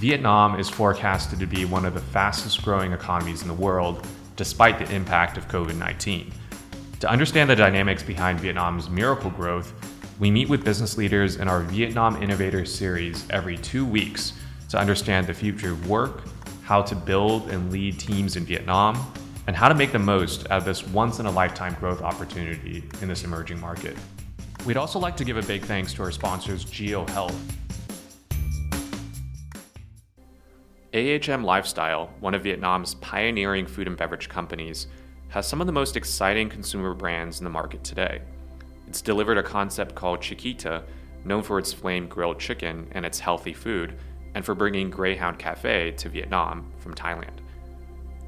Vietnam is forecasted to be one of the fastest growing economies in the world, despite the impact of COVID 19. To understand the dynamics behind Vietnam's miracle growth, we meet with business leaders in our Vietnam Innovators series every two weeks to understand the future of work, how to build and lead teams in Vietnam, and how to make the most out of this once in a lifetime growth opportunity in this emerging market. We'd also like to give a big thanks to our sponsors, Jio AHM Lifestyle, one of Vietnam's pioneering food and beverage companies, has some of the most exciting consumer brands in the market today. It's delivered a concept called Chiquita, known for its flame grilled chicken and its healthy food, and for bringing Greyhound Cafe to Vietnam from Thailand.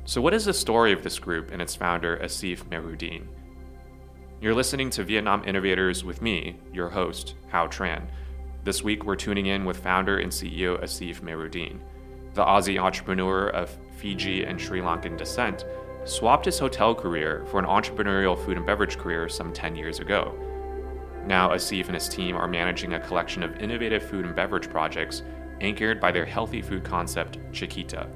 So, what is the story of this group and its founder, Asif Mehruddin? You're listening to Vietnam Innovators with me, your host, Hao Tran. This week, we're tuning in with founder and CEO Asif Mehruddin. The Aussie entrepreneur of Fiji and Sri Lankan descent swapped his hotel career for an entrepreneurial food and beverage career some 10 years ago. Now, Asif and his team are managing a collection of innovative food and beverage projects anchored by their healthy food concept, Chiquita.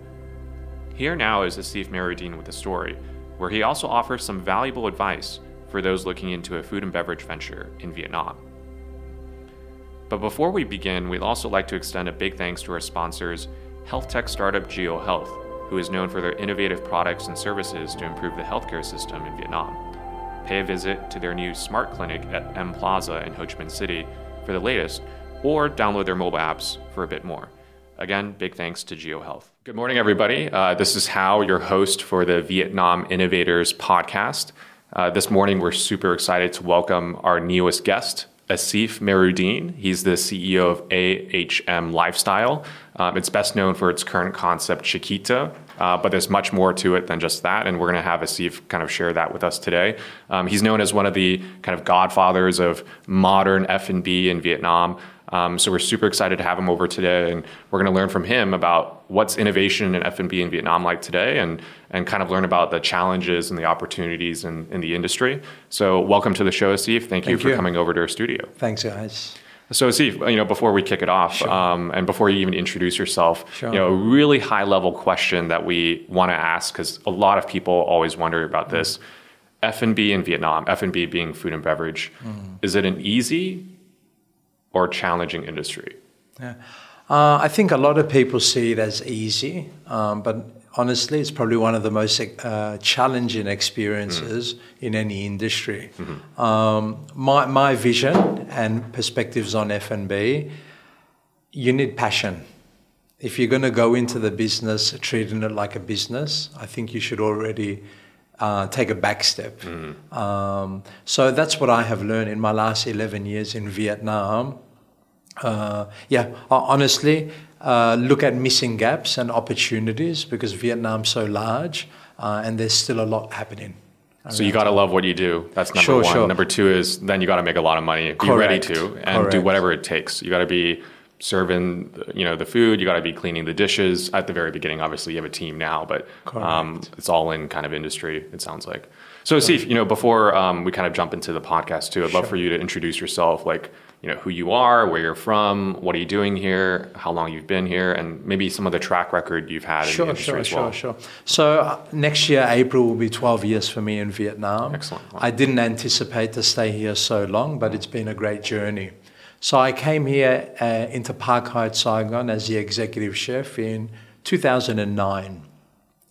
Here now is Asif Mehruddin with a story, where he also offers some valuable advice for those looking into a food and beverage venture in Vietnam. But before we begin, we'd also like to extend a big thanks to our sponsors, health tech startup Jio Health, who is known for their innovative products and services to improve the healthcare system in Vietnam. Pay a visit to their new smart clinic at M Plaza in Ho Chi Minh City for the latest, or download their mobile apps for a bit more. Again, big thanks to JioHealth. Good morning, everybody. Uh, this is Hao, your host for the Vietnam Innovators podcast. Uh, this morning, we're super excited to welcome our newest guest, Asif Mehruddin. He's the CEO of AHM Lifestyle. Um, it's best known for its current concept, Chiquita, uh, but there's much more to it than just that, and we're going to have Asif kind of share that with us today. Um, he's known as one of the kind of godfathers of modern F&B in Vietnam. Um, so we're super excited to have him over today, and we're going to learn from him about what's innovation in F&B in Vietnam like today, and and kind of learn about the challenges and the opportunities in, in the industry. So welcome to the show, Asif. Thank, Thank you for you. coming over to our studio. Thanks, guys. So, Asif, you know, before we kick it off, sure. um, and before you even introduce yourself, sure. you know, a really high level question that we want to ask because a lot of people always wonder about this: F and B in Vietnam, F and B being food and beverage, mm. is it an easy or challenging industry? Yeah. Uh, I think a lot of people see it as easy, um, but honestly, it's probably one of the most uh, challenging experiences mm. in any industry. Mm-hmm. Um, my, my vision and perspectives on F&B, you need passion. If you're going to go into the business treating it like a business, I think you should already uh, take a back step. Mm-hmm. Um, so that's what I have learned in my last 11 years in Vietnam uh, yeah, honestly, uh, look at missing gaps and opportunities because Vietnam's so large uh, and there's still a lot happening. So you got to love what you do. That's number sure, one. Sure. Number two is then you got to make a lot of money. Be Correct. ready to and Correct. do whatever it takes. You got to be serving you know the food. You got to be cleaning the dishes at the very beginning. Obviously, you have a team now, but um, it's all in kind of industry. It sounds like. So, Asif, you know, before um, we kind of jump into the podcast too, I'd love for you to introduce yourself, like you know who you are, where you're from, what are you doing here, how long you've been here, and maybe some of the track record you've had sure, in the industry sure, as well. Sure, sure, So uh, next year, April will be 12 years for me in Vietnam. Excellent. I didn't anticipate to stay here so long, but it's been a great journey. So I came here uh, into Park Hyatt Saigon as the executive chef in 2009.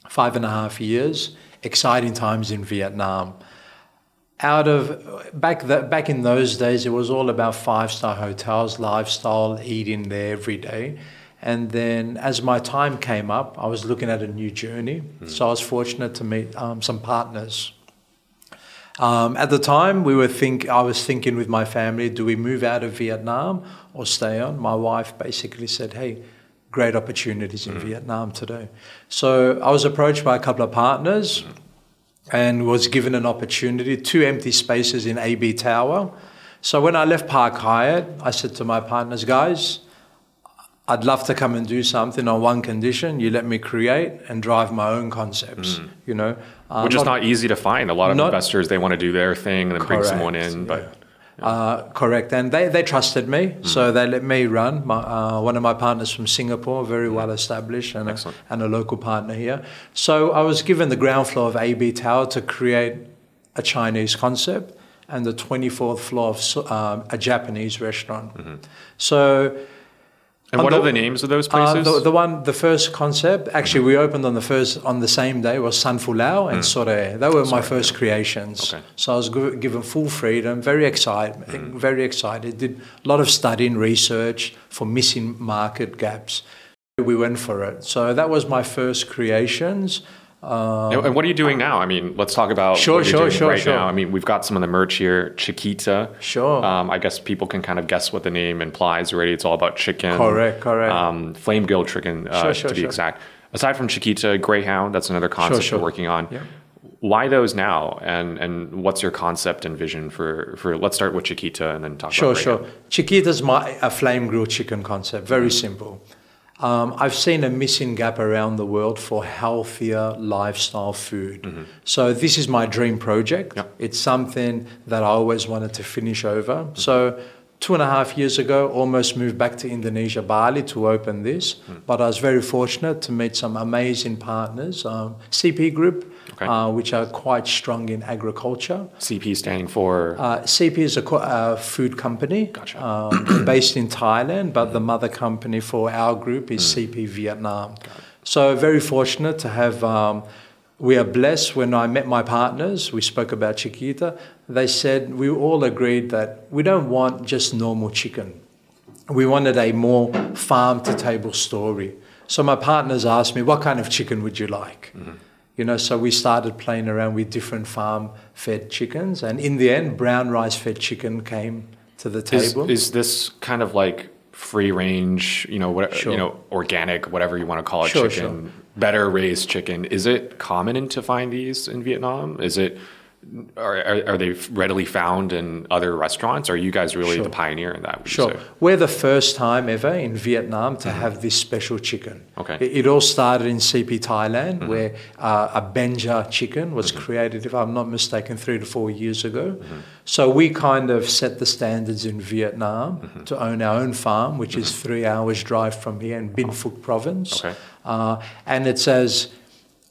Five and a half years, exciting times in Vietnam out of back back in those days, it was all about five star hotels, lifestyle, eating there every day. And then as my time came up, I was looking at a new journey. Mm. So I was fortunate to meet um, some partners. Um, at the time, we were think I was thinking with my family, do we move out of Vietnam or stay on? My wife basically said, "Hey, great opportunities in mm. Vietnam today." So I was approached by a couple of partners. Mm and was given an opportunity, two empty spaces in AB Tower. So when I left Park Hyatt, I said to my partners, guys, I'd love to come and do something on one condition: you let me create and drive my own concepts. Mm. You know, uh, which is not, not, easy to find. A lot of not, investors they want to do their thing and then correct, bring someone in, but Uh, correct, and they, they trusted me, Mm. so they let me run. My, uh, one of my partners from Singapore, very well established, and a, and a local partner here. So I was given the ground floor of AB Tower to create a Chinese concept, and the 24th floor of um, a Japanese restaurant. So And what the- are the names of those uh, places? the, the one, the first concept, actually, we opened on the first on the same day was San Fu Lou and Sorae. They were my first creations. Okay. So I was given full freedom, very excited, very excited. Did a lot of studying, research for missing market gaps. We went for it. So that was my first creations. Uh, And what are you doing now? I mean, let's talk about Sure, sure, sure, right sure. now. I mean, we've got some of the merch here, Chiquita. Sure. Um, I guess people can kind of guess what the name implies already. It's all about chicken. Correct, correct. Um, flame grilled chicken, uh, Sure, sure, to be sure. exact. Aside from Chiquita, Greyhound, that's another concept sure. you're working on. Yeah. Why those now? And and what's your concept and vision for, for let's start with Chiquita and then talk Sure, about sure. Greyhound. Chiquita's my a flame grilled chicken concept. Very simple. Um, I've seen a missing gap around the world for healthier lifestyle food. So this is my dream project. Yep. It's something that I always wanted to finish over. So two and a half years ago, almost moved back to Indonesia, Bali, to open this. But I was very fortunate to meet some amazing partners. Um, CP Group, Okay. uh, which are quite strong in agriculture. CP standing for Uh, CP is a co- uh, food company Gotcha. um, based in Thailand, but the mother company for our group is CP Vietnam. So very fortunate to have. Um, we are blessed. When I met my partners, we spoke about Chiquita. They said we all agreed that we don't want just normal chicken. We wanted a more farm to table story. So my partners asked me, "What kind of chicken would you like?" Mm-hmm. You know, so we started playing around with different farm-fed chickens, and in the end, brown rice-fed chicken came to the table. is this kind of like free range, you know, what Sure. you know, organic, whatever you want to call it, Sure, chicken, better raised chicken. Is it common to find these in Vietnam? Is it are, are, are they readily found in other restaurants? Are you guys really Sure. the pioneer in that? Sure. say? We're the first time ever in Vietnam to have this special chicken. Mm-hmm. Okay. Mm-hmm. It, it all started in CP Thailand, where uh, a Benja chicken was created, if I'm not mistaken, three to four years ago. Mm-hmm. So we kind of set the standards in Vietnam Mm-hmm. to own our own farm, which is three hours drive from here in Binh Phuoc province. Okay. Uh, and it's as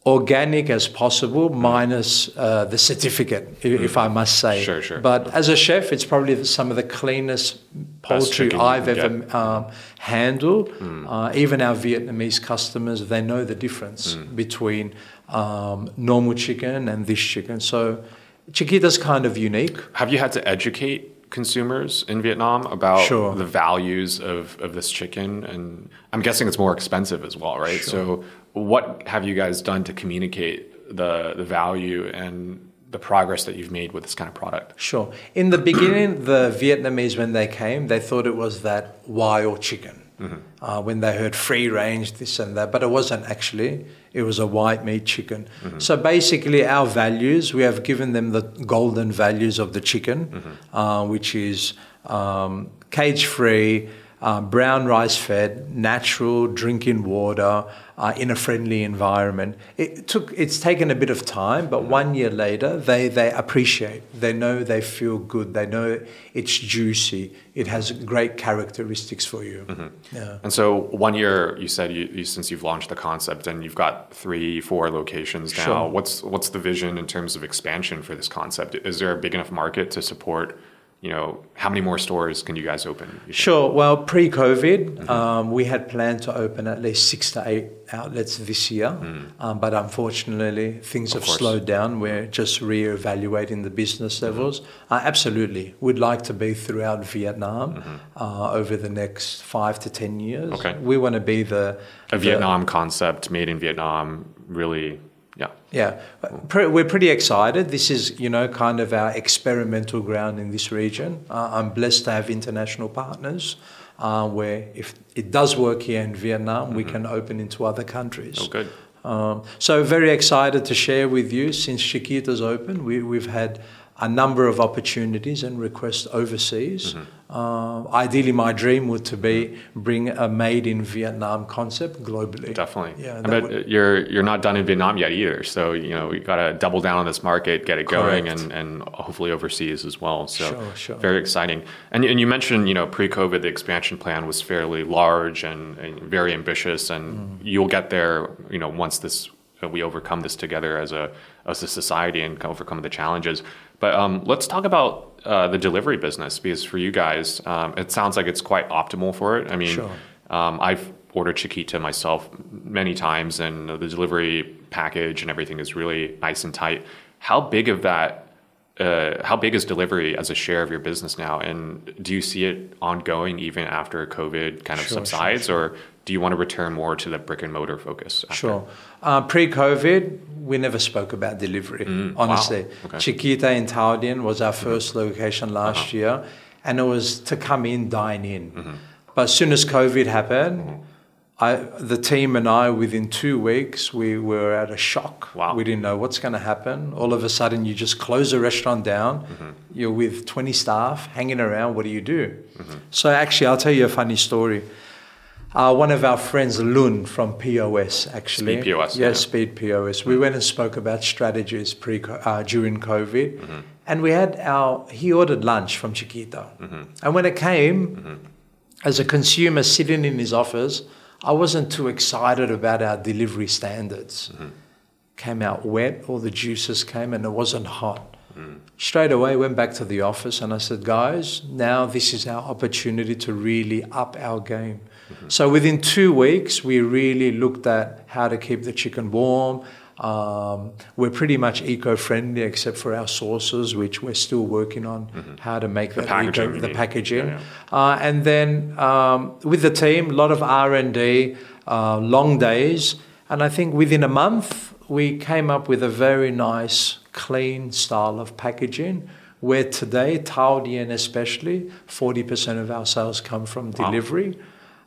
organic as possible, minus uh, the certificate, i- if I must say. Mm. Sure, sure. But as a chef, it's probably some of the cleanest poultry I've ever. Mm. um, handled. Uh, even our Vietnamese customers, they know the difference Mm. between um, normal chicken and this chicken. So Chiquita's kind of unique. Have you had to educate consumers in Vietnam about Sure. the values of, of this chicken? And I'm guessing it's more expensive as well, right? So, what have you guys done to communicate the the value and the progress that you've made with this kind of product? Sure. In the beginning, the Vietnamese, when they came, they thought it was that wild chicken. Uh, when they heard free range, this and that, but it wasn't actually. It was a white meat chicken. So basically, our values, we have given them the golden values of the chicken, uh, which is um, cage free, uh, brown rice fed, natural, drinking water uh, in a friendly environment. It took. It's taken a bit of time, but one year later, they they appreciate. They know they feel good. They know it's juicy. It has great characteristics for you. Yeah. And so, one year you said you, you since you've launched the concept and you've got three, four locations now. Sure. What's what's the vision in terms of expansion for this concept? Is there a big enough market to support? You know, how many more stores can you guys open? you? Sure. Well, pre-COVID, um, we had planned to open at least six to eight outlets this year, um, but unfortunately, things have course. slowed down. We're just re-evaluating the business levels. Uh, absolutely, we'd like to be throughout Vietnam uh, over the next five to ten years. Okay. We want to be the A the- Vietnam concept made in Vietnam, really, yeah. Yeah, we're pretty excited. This is, you know, kind of our experimental ground in this region. Uh, I'm blessed to have international partners uh, where if it does work here in Vietnam, we can open into other countries. Oh, good. Um, so very excited to share with you since Chiquita's open. We, we've had a number of opportunities and requests overseas. Uh, ideally, my dream would to be bring a made in Vietnam concept globally. Definitely. Yeah, bet would- you're you're not done in Vietnam yet either. So you know we got to double down on this market, get it going, and, and hopefully overseas as well. So Sure, sure. very exciting. And and you mentioned you know pre-COVID the expansion plan was fairly large and, and very ambitious, and Mm. you'll get there you know once this we overcome this together as a as a society and overcome the challenges. But um, let's talk about uh, the delivery business because for you guys, um, it sounds like it's quite optimal for it. I mean, Sure. um, I've ordered Chiquita myself many times, and the delivery package and everything is really nice and tight. How big of that? Uh, how big is delivery as a share of your business now? And do you see it ongoing even after COVID kind of Sure, sure, subsides, or do you want to return more to the brick and mortar focus? after? Sure. Uh, Pre-COVID, we never spoke about delivery. Mm, wow. honestly, Okay. Uh-huh. Chiquita in Thao Dien was our 1st location last year, and it was to come in, dine in. Mm-hmm. But as soon as COVID happened, I, the team and I, within two weeks, we were at a shock. Wow. We didn't know what's going to happen. All of a sudden, you just close a restaurant down. Mm-hmm. You're with 20 staff hanging around. What do you do? Mm-hmm. So, actually, I'll tell you a funny story. Uh, one of our friends, Lun from POS, actually. Speed POS, Yes, yeah. Speed POS. We went and spoke about strategies pre uh, during COVID, Mm-hmm. and we had our. He ordered lunch from Chiquita, Mm-hmm. and when it came, as a consumer sitting in his office, I wasn't too excited about our delivery standards. Came out wet, all the juices came, and it wasn't hot. Straight away, went back to the office and I said, guys, now this is our opportunity to really up our game. So within two weeks, we really looked at how to keep the chicken warm. Um, we're pretty much eco-friendly, except for our sauces, which we're still working on how to make that packaging, eco, the packaging. Yeah, Uh, and then um, with the team, a lot of R and D, uh, long days, and I think within a month we came up with a very nice, clean style of packaging. Where today, Thao Dien especially, forty percent of our sales come from delivery.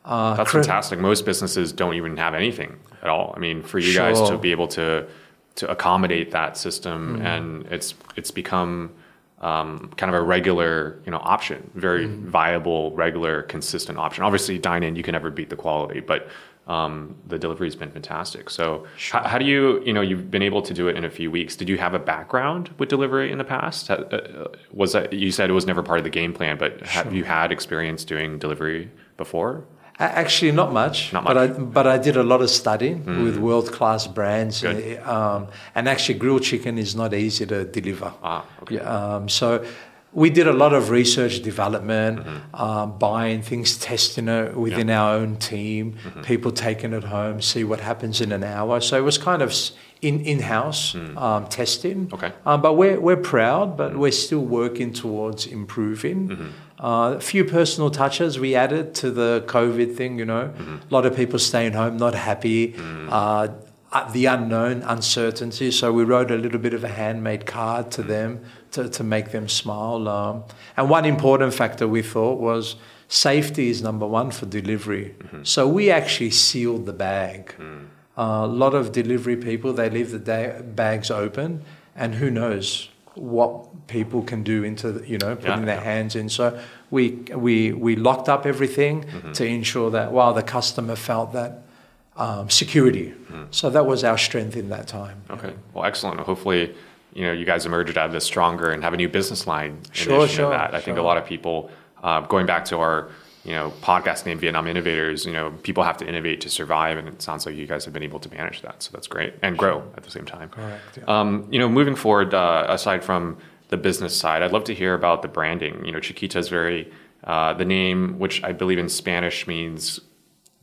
Uh, That's cre- fantastic. Most businesses don't even have anything at all. I mean, for you guys to be able to to accommodate that system, Mm-hmm. and it's it's become um, kind of a regular, you know, option, very Mm-hmm. viable, regular, consistent option. Obviously, dine in, you can never beat the quality, but um, the delivery has been fantastic. So, how, how do you, you know, you've been able to do it in a few weeks. Did you have a background with delivery in the past? Uh, Was that you said it was never part of the game plan, but have you had experience doing delivery before? Actually, not much. Not But much. Mm. I but I did a lot of studying with world class brands. Good. Um, and actually, grilled chicken is not easy to deliver. Ah, okay. Yeah, um, so we did a lot of research development, Mm-hmm. um, buying things, testing it within our own team, Mm-hmm. people taking it home, see what happens in an hour. So it was kind of in in house um, testing. Mm. Okay. Um, but we're we're proud, but we're still working towards improving. Mm-hmm. Uh, a few personal touches we added to the COVID thing. You know, a lot of people staying home, not happy. Uh, uh, the unknown, uncertainty. So we wrote a little bit of a handmade card to them to, to make them smile. Um, and one important factor we thought was safety is number one for delivery. So we actually sealed the bag. Uh, a lot of delivery people they leave the da- bags open, and who knows what people can do into you know putting their yeah. hands in. So we we we locked up everything to ensure that while the customer felt that um, security. So that was our strength in that time. Okay. Well, excellent. Hopefully, you know, you guys emerged out of this stronger and have a new business line in Sure, addition sure, to that. I think a sure. lot of people, uh, going back to our, you know, podcast named Vietnam Innovators, you know, people have to innovate to survive, and it sounds like you guys have been able to manage that. So that's great and grow at the same time. Correct, yeah. Um, you know, moving forward, uh, aside from the business side, I'd love to hear about the branding. You know, Chiquita is very uh, the name, which I believe in Spanish means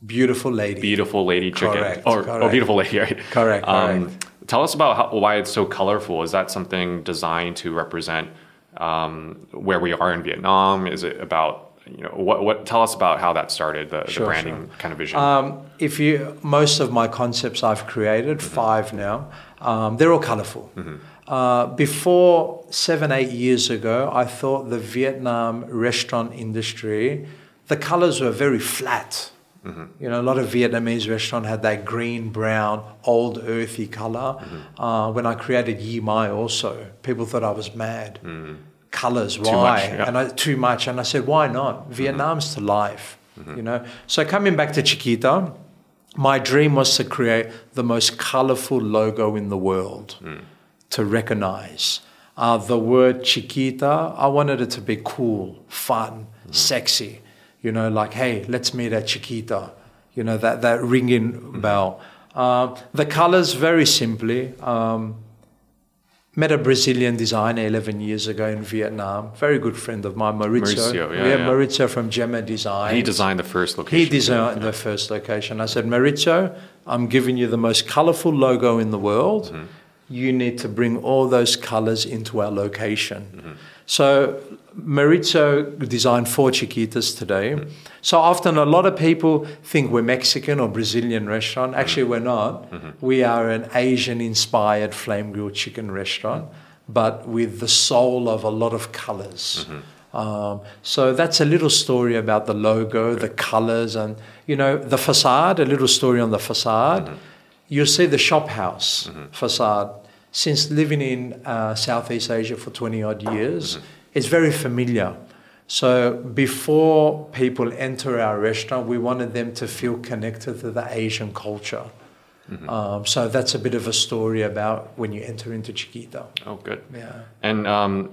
Beautiful lady. beautiful lady chicken Correct, or, or beautiful lady right Correct, um, correct. tell us about how, why it's so colorful is that something designed to represent um, where we are in vietnam is it about you know what, what tell us about how that started the, the Sure, branding kind of vision Um, if you, most of my concepts I've created, five now, um, they're all colorful. Uh, before seven, eight years ago, I thought the Vietnam restaurant industry, the colors were very flat. You know, a lot of Vietnamese restaurant had that green, brown, old, earthy color. Uh, when I created Yi Mai, also people thought I was mad. Colors, why? much, yeah. And I, too much. And I said, why not? Vietnam's to life. You know. So coming back to Chiquita, my dream was to create the most colorful logo in the world to recognize. Uh, the word Chiquita, I wanted it to be cool, fun, sexy. You know, like, hey, let's meet at Chiquita. You know, that, that ringing bell. Uh, the colors, very simply. Um, met a Brazilian designer 11 years ago in Vietnam. Very good friend of mine, Maurizio. Maurizio, yeah, yeah, yeah. Maurizio from Gemma Design. He designed the first location. He designed the first location. I said, Maurizio, I'm giving you the most colorful logo in the world. Mm-hmm. You need to bring all those colors into our location. Mm-hmm. So Maurizio designed four Chiquitas today. Hmm. So often a lot of people think we're Mexican or Brazilian restaurant. Hmm. Actually, we're not. Hmm. We are an Asian-inspired flame grilled chicken restaurant, but with the soul of a lot of colors. Um, so that's a little story about the logo, the colors, and you know the facade. A little story on the facade. You'll see the shop house facade. Since living in uh, Southeast Asia for twenty odd years, it's very familiar. So before people enter our restaurant, we wanted them to feel connected to the Asian culture. Um, so that's a bit of a story about when you enter into Chiquita. Oh, good. Yeah. And um,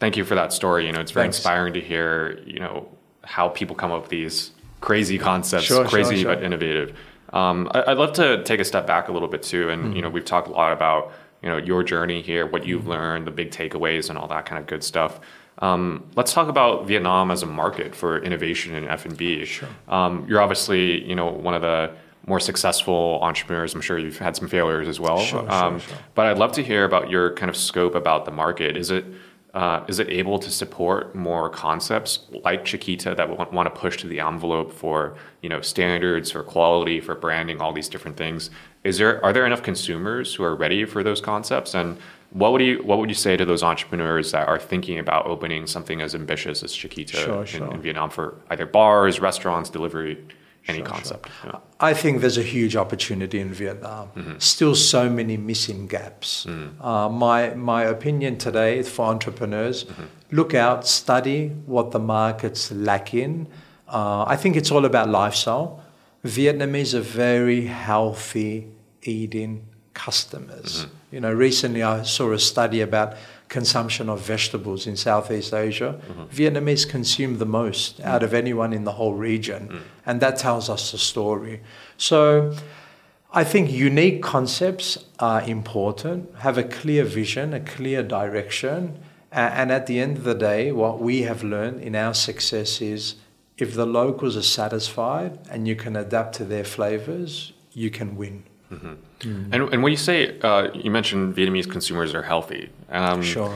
thank you for that story. You know, it's very Thanks. inspiring to hear. You know how people come up with these crazy concepts, Sure, sure, crazy sure. but innovative. Um, I, I'd love to take a step back a little bit too, and Mm-hmm. you know, we've talked a lot about you know your journey here, what you've learned, the big takeaways, and all that kind of good stuff. Um, let's talk about Vietnam as a market for innovation in F and B. Sure. Um, you're obviously you know one of the more successful entrepreneurs. I'm sure you've had some failures as well. Sure, sure, um, sure. But I'd love to hear about your kind of scope about the market. Is it uh, is it able to support more concepts like Chiquita that want, want to push to the envelope for you know standards, for quality, for branding, all these different things? Is there are there enough consumers who are ready for those concepts? And what would you what would you say to those entrepreneurs that are thinking about opening something as ambitious as Chiquita Sure, in, sure. in Vietnam for either bars, restaurants, delivery, any Sure, sure. concept? Yeah. I think there's a huge opportunity in Vietnam. Still, so many missing gaps. Uh, my my opinion today is for entrepreneurs: look out, study what the markets lack in. Uh, I think it's all about lifestyle. Vietnamese are very healthy eating customers. You know, recently I saw a study about consumption of vegetables in Southeast Asia. Mm-hmm. Vietnamese consume the most mm. out of anyone in the whole region, mm. and that tells us the story. So, I think unique concepts are important. Have a clear vision, a clear direction, and at the end of the day, what we have learned in our success is if the locals are satisfied and you can adapt to their flavors, you can win. And, and when you say uh, you mentioned Vietnamese consumers are healthy, um, Sure.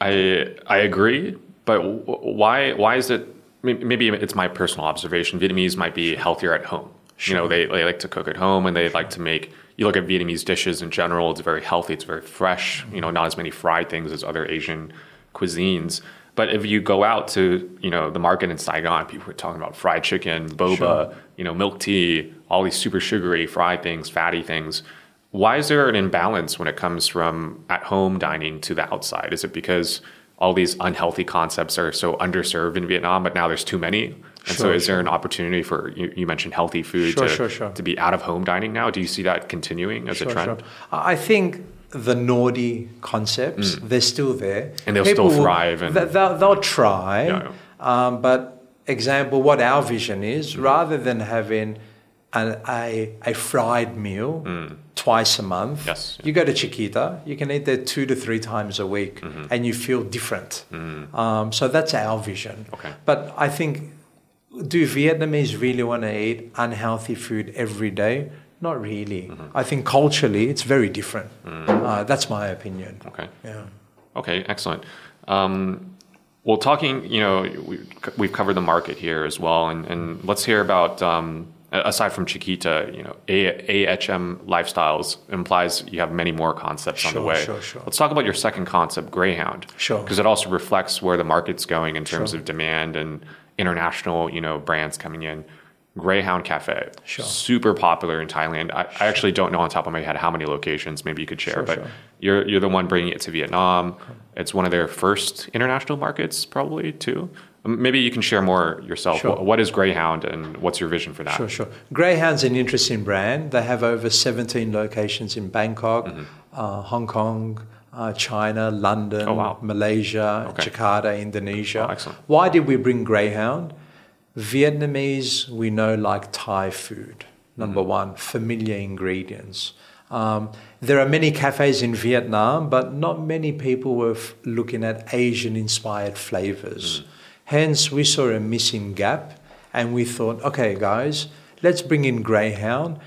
I I agree, but why why is it? Maybe it's my personal observation. Vietnamese might be healthier at home. You know, they, they like to cook at home and they like to make. You look at Vietnamese dishes in general; it's very healthy. It's very fresh. You know, not as many fried things as other Asian cuisines. But if you go out to you know the market in Saigon, people are talking about fried chicken, boba, Sure. you know, milk tea, all these super sugary fried things, fatty things. Why is there an imbalance when it comes from at home dining to the outside? Is it because all these unhealthy concepts are so underserved in Vietnam, but now there's too many? And so Sure, is there an opportunity for you, you mentioned healthy food Sure, to, sure, sure. to be out of home dining now? Do you see that continuing as a trend? I think the naughty concepts, they're still there. Mm. And they'll still thrive and- they- they'll, they'll try. Yeah, Um, but example, what our vision is, Mm. rather than having an, a, a fried meal twice a month, Mm. Yes, yeah. you go to Chiquita, you can eat there two to three times a week Mm-hmm. and you feel different. Um, so that's our vision. Mm. Okay. But I think, do Vietnamese really want to eat unhealthy food every day? Not really. Mm-hmm. I think culturally it's very different. Mm. Uh, that's my opinion. Okay. Yeah. Okay, excellent. Um, well, talking, you know, we, we've covered the market here as well, and, and let's hear about, um, aside from Chiquita, you know, A- AHM Lifestyles implies you have many more concepts on the way. sure, sure. Let's talk about your second concept, Greyhound. Sure. Because it also reflects where the market's going in terms Sure. of demand and international, you know, brands coming in. Greyhound Cafe. Sure. Super popular in Thailand. I, I, actually don't know on top of my head how many locations. Maybe you could share, Sure, but sure. you're you're the one bringing it to Vietnam. It's one of their first international markets, probably too. Maybe you can share more yourself. Sure. What- what is Greyhound, and what's your vision for that? Sure, sure. Greyhound's an interesting brand. They have over 17 locations in Bangkok, Mm-hmm. uh, Hong Kong, uh, China, London, Oh, wow. Malaysia, Okay. Jakarta, Indonesia. Oh, excellent. Why did we bring Greyhound? Vietnamese, we know, like Thai food. Number Mm-hmm. one, familiar ingredients. Um, there are many cafes in Vietnam, but not many people were f- looking at Asian inspired flavors. Hence, we saw a missing gap and we thought, okay, guys, let's bring in Greyhound.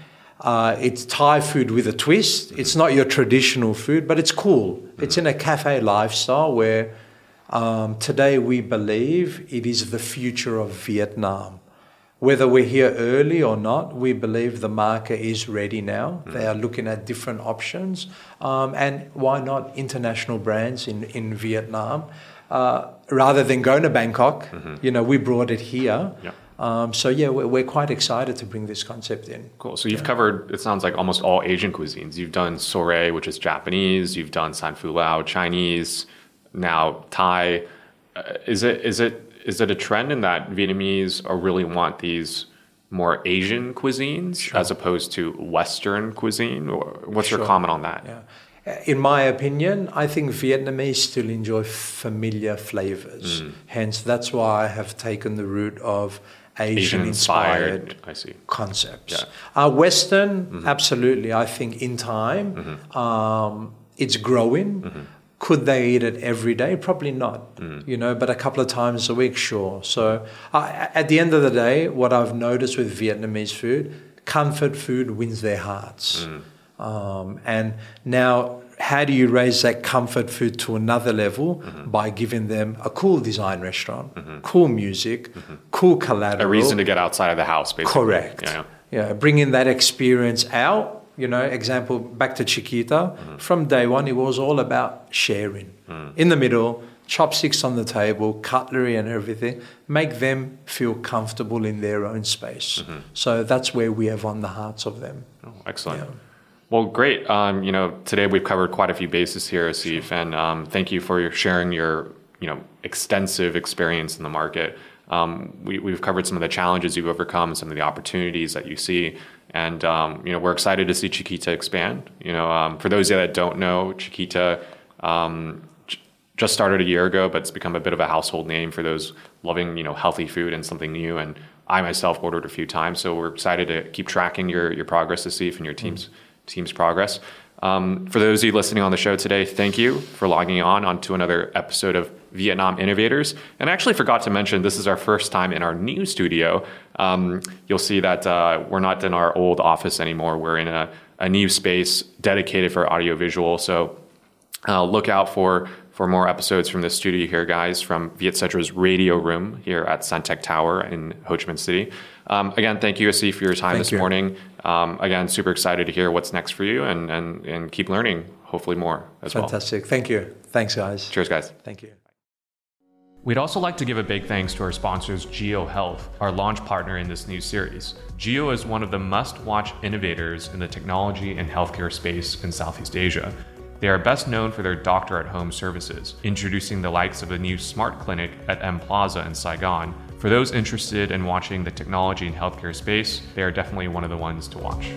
Uh, it's Thai food with a twist. It's not your traditional food, but it's cool. It's in a cafe lifestyle where um, today we believe it is the future of Vietnam. Whether we're here early or not, we believe the market is ready now. They are looking at different options. Um, and why not international brands in, in Vietnam? Uh, rather than going to Bangkok, you know, we brought it here. Yeah. Um, so, yeah, we're, we're quite excited to bring this concept in. Cool. So you've covered, it sounds like almost all Asian cuisines. You've done Sorae, which is Japanese. You've done San Fu Lou, Chinese. Now Thai. Uh, is it is it is it a trend in that Vietnamese are really want these more Asian cuisines as opposed to Western cuisine? Or what's your comment on that? Yeah. In my opinion, I think Vietnamese still enjoy familiar flavors. Hence, that's why I have taken the route of Asian inspired concepts. Yeah. Mm-hmm. Uh, Western, absolutely. I think in time, um, it's growing. Mm-hmm. Could they eat it every day? Probably not. Mm. You know, but a couple of times a week, sure. So, uh, at the end of the day, what I've noticed with Vietnamese food, comfort food wins their hearts. Mm. Um, and now, how do you raise that comfort food to another level Mm-hmm. by giving them a cool design restaurant, cool music, cool collateral, A reason to get outside of the house, basically. Correct. Yeah. Yeah, bringing that experience out. You know, example back to Chiquita. Mm-hmm. From day one, it was all about sharing. Mm. In the middle, chopsticks on the table, cutlery and everything. Make them feel comfortable in their own space. Mm-hmm. So that's where we have won the hearts of them. Oh, excellent. Yeah. Well, great. Um, you know, today we've covered quite a few bases here, Asif, and um, thank you for your sharing your, you know, extensive experience in the market. Um, we, we've covered some of the challenges you've overcome, some of the opportunities that you see, and um, you know, we're excited to see Chiquita expand. You know, um, for those that don't know, Chiquita um, just started a year ago, but it's become a bit of a household name for those loving, you know, healthy food and something new. And I myself ordered a few times, so we're excited to keep tracking your your progress, Asif, and your team's team's progress. Um, for those of you listening on the show today, thank you for logging on onto another episode of Vietnam Innovators. And I actually forgot to mention this is our first time in our new studio. Um, you'll see that uh, we're not in our old office anymore. We're in a, a new space dedicated for audiovisual. So uh, look out for for more episodes from the studio here, guys, from Vietcetera's radio room here at Suntech Tower in Ho Chi Minh City. Um, again, thank you, Asif, for your time Thank this you. morning. Um, again, super excited to hear what's next for you and, and, and keep learning, hopefully more as well. Fantastic. Thank you. Thanks, guys. Cheers, guys. Thank you. We'd also like to give a big thanks to our sponsors, Jio Health, our launch partner in this new series. Geo is one of the must watch innovators in the technology and healthcare space in Southeast Asia. They are best known for their doctor at home services, introducing the likes of the new smart clinic at M Plaza in Saigon. For those interested in watching the technology and healthcare space, they are definitely one of the ones to watch.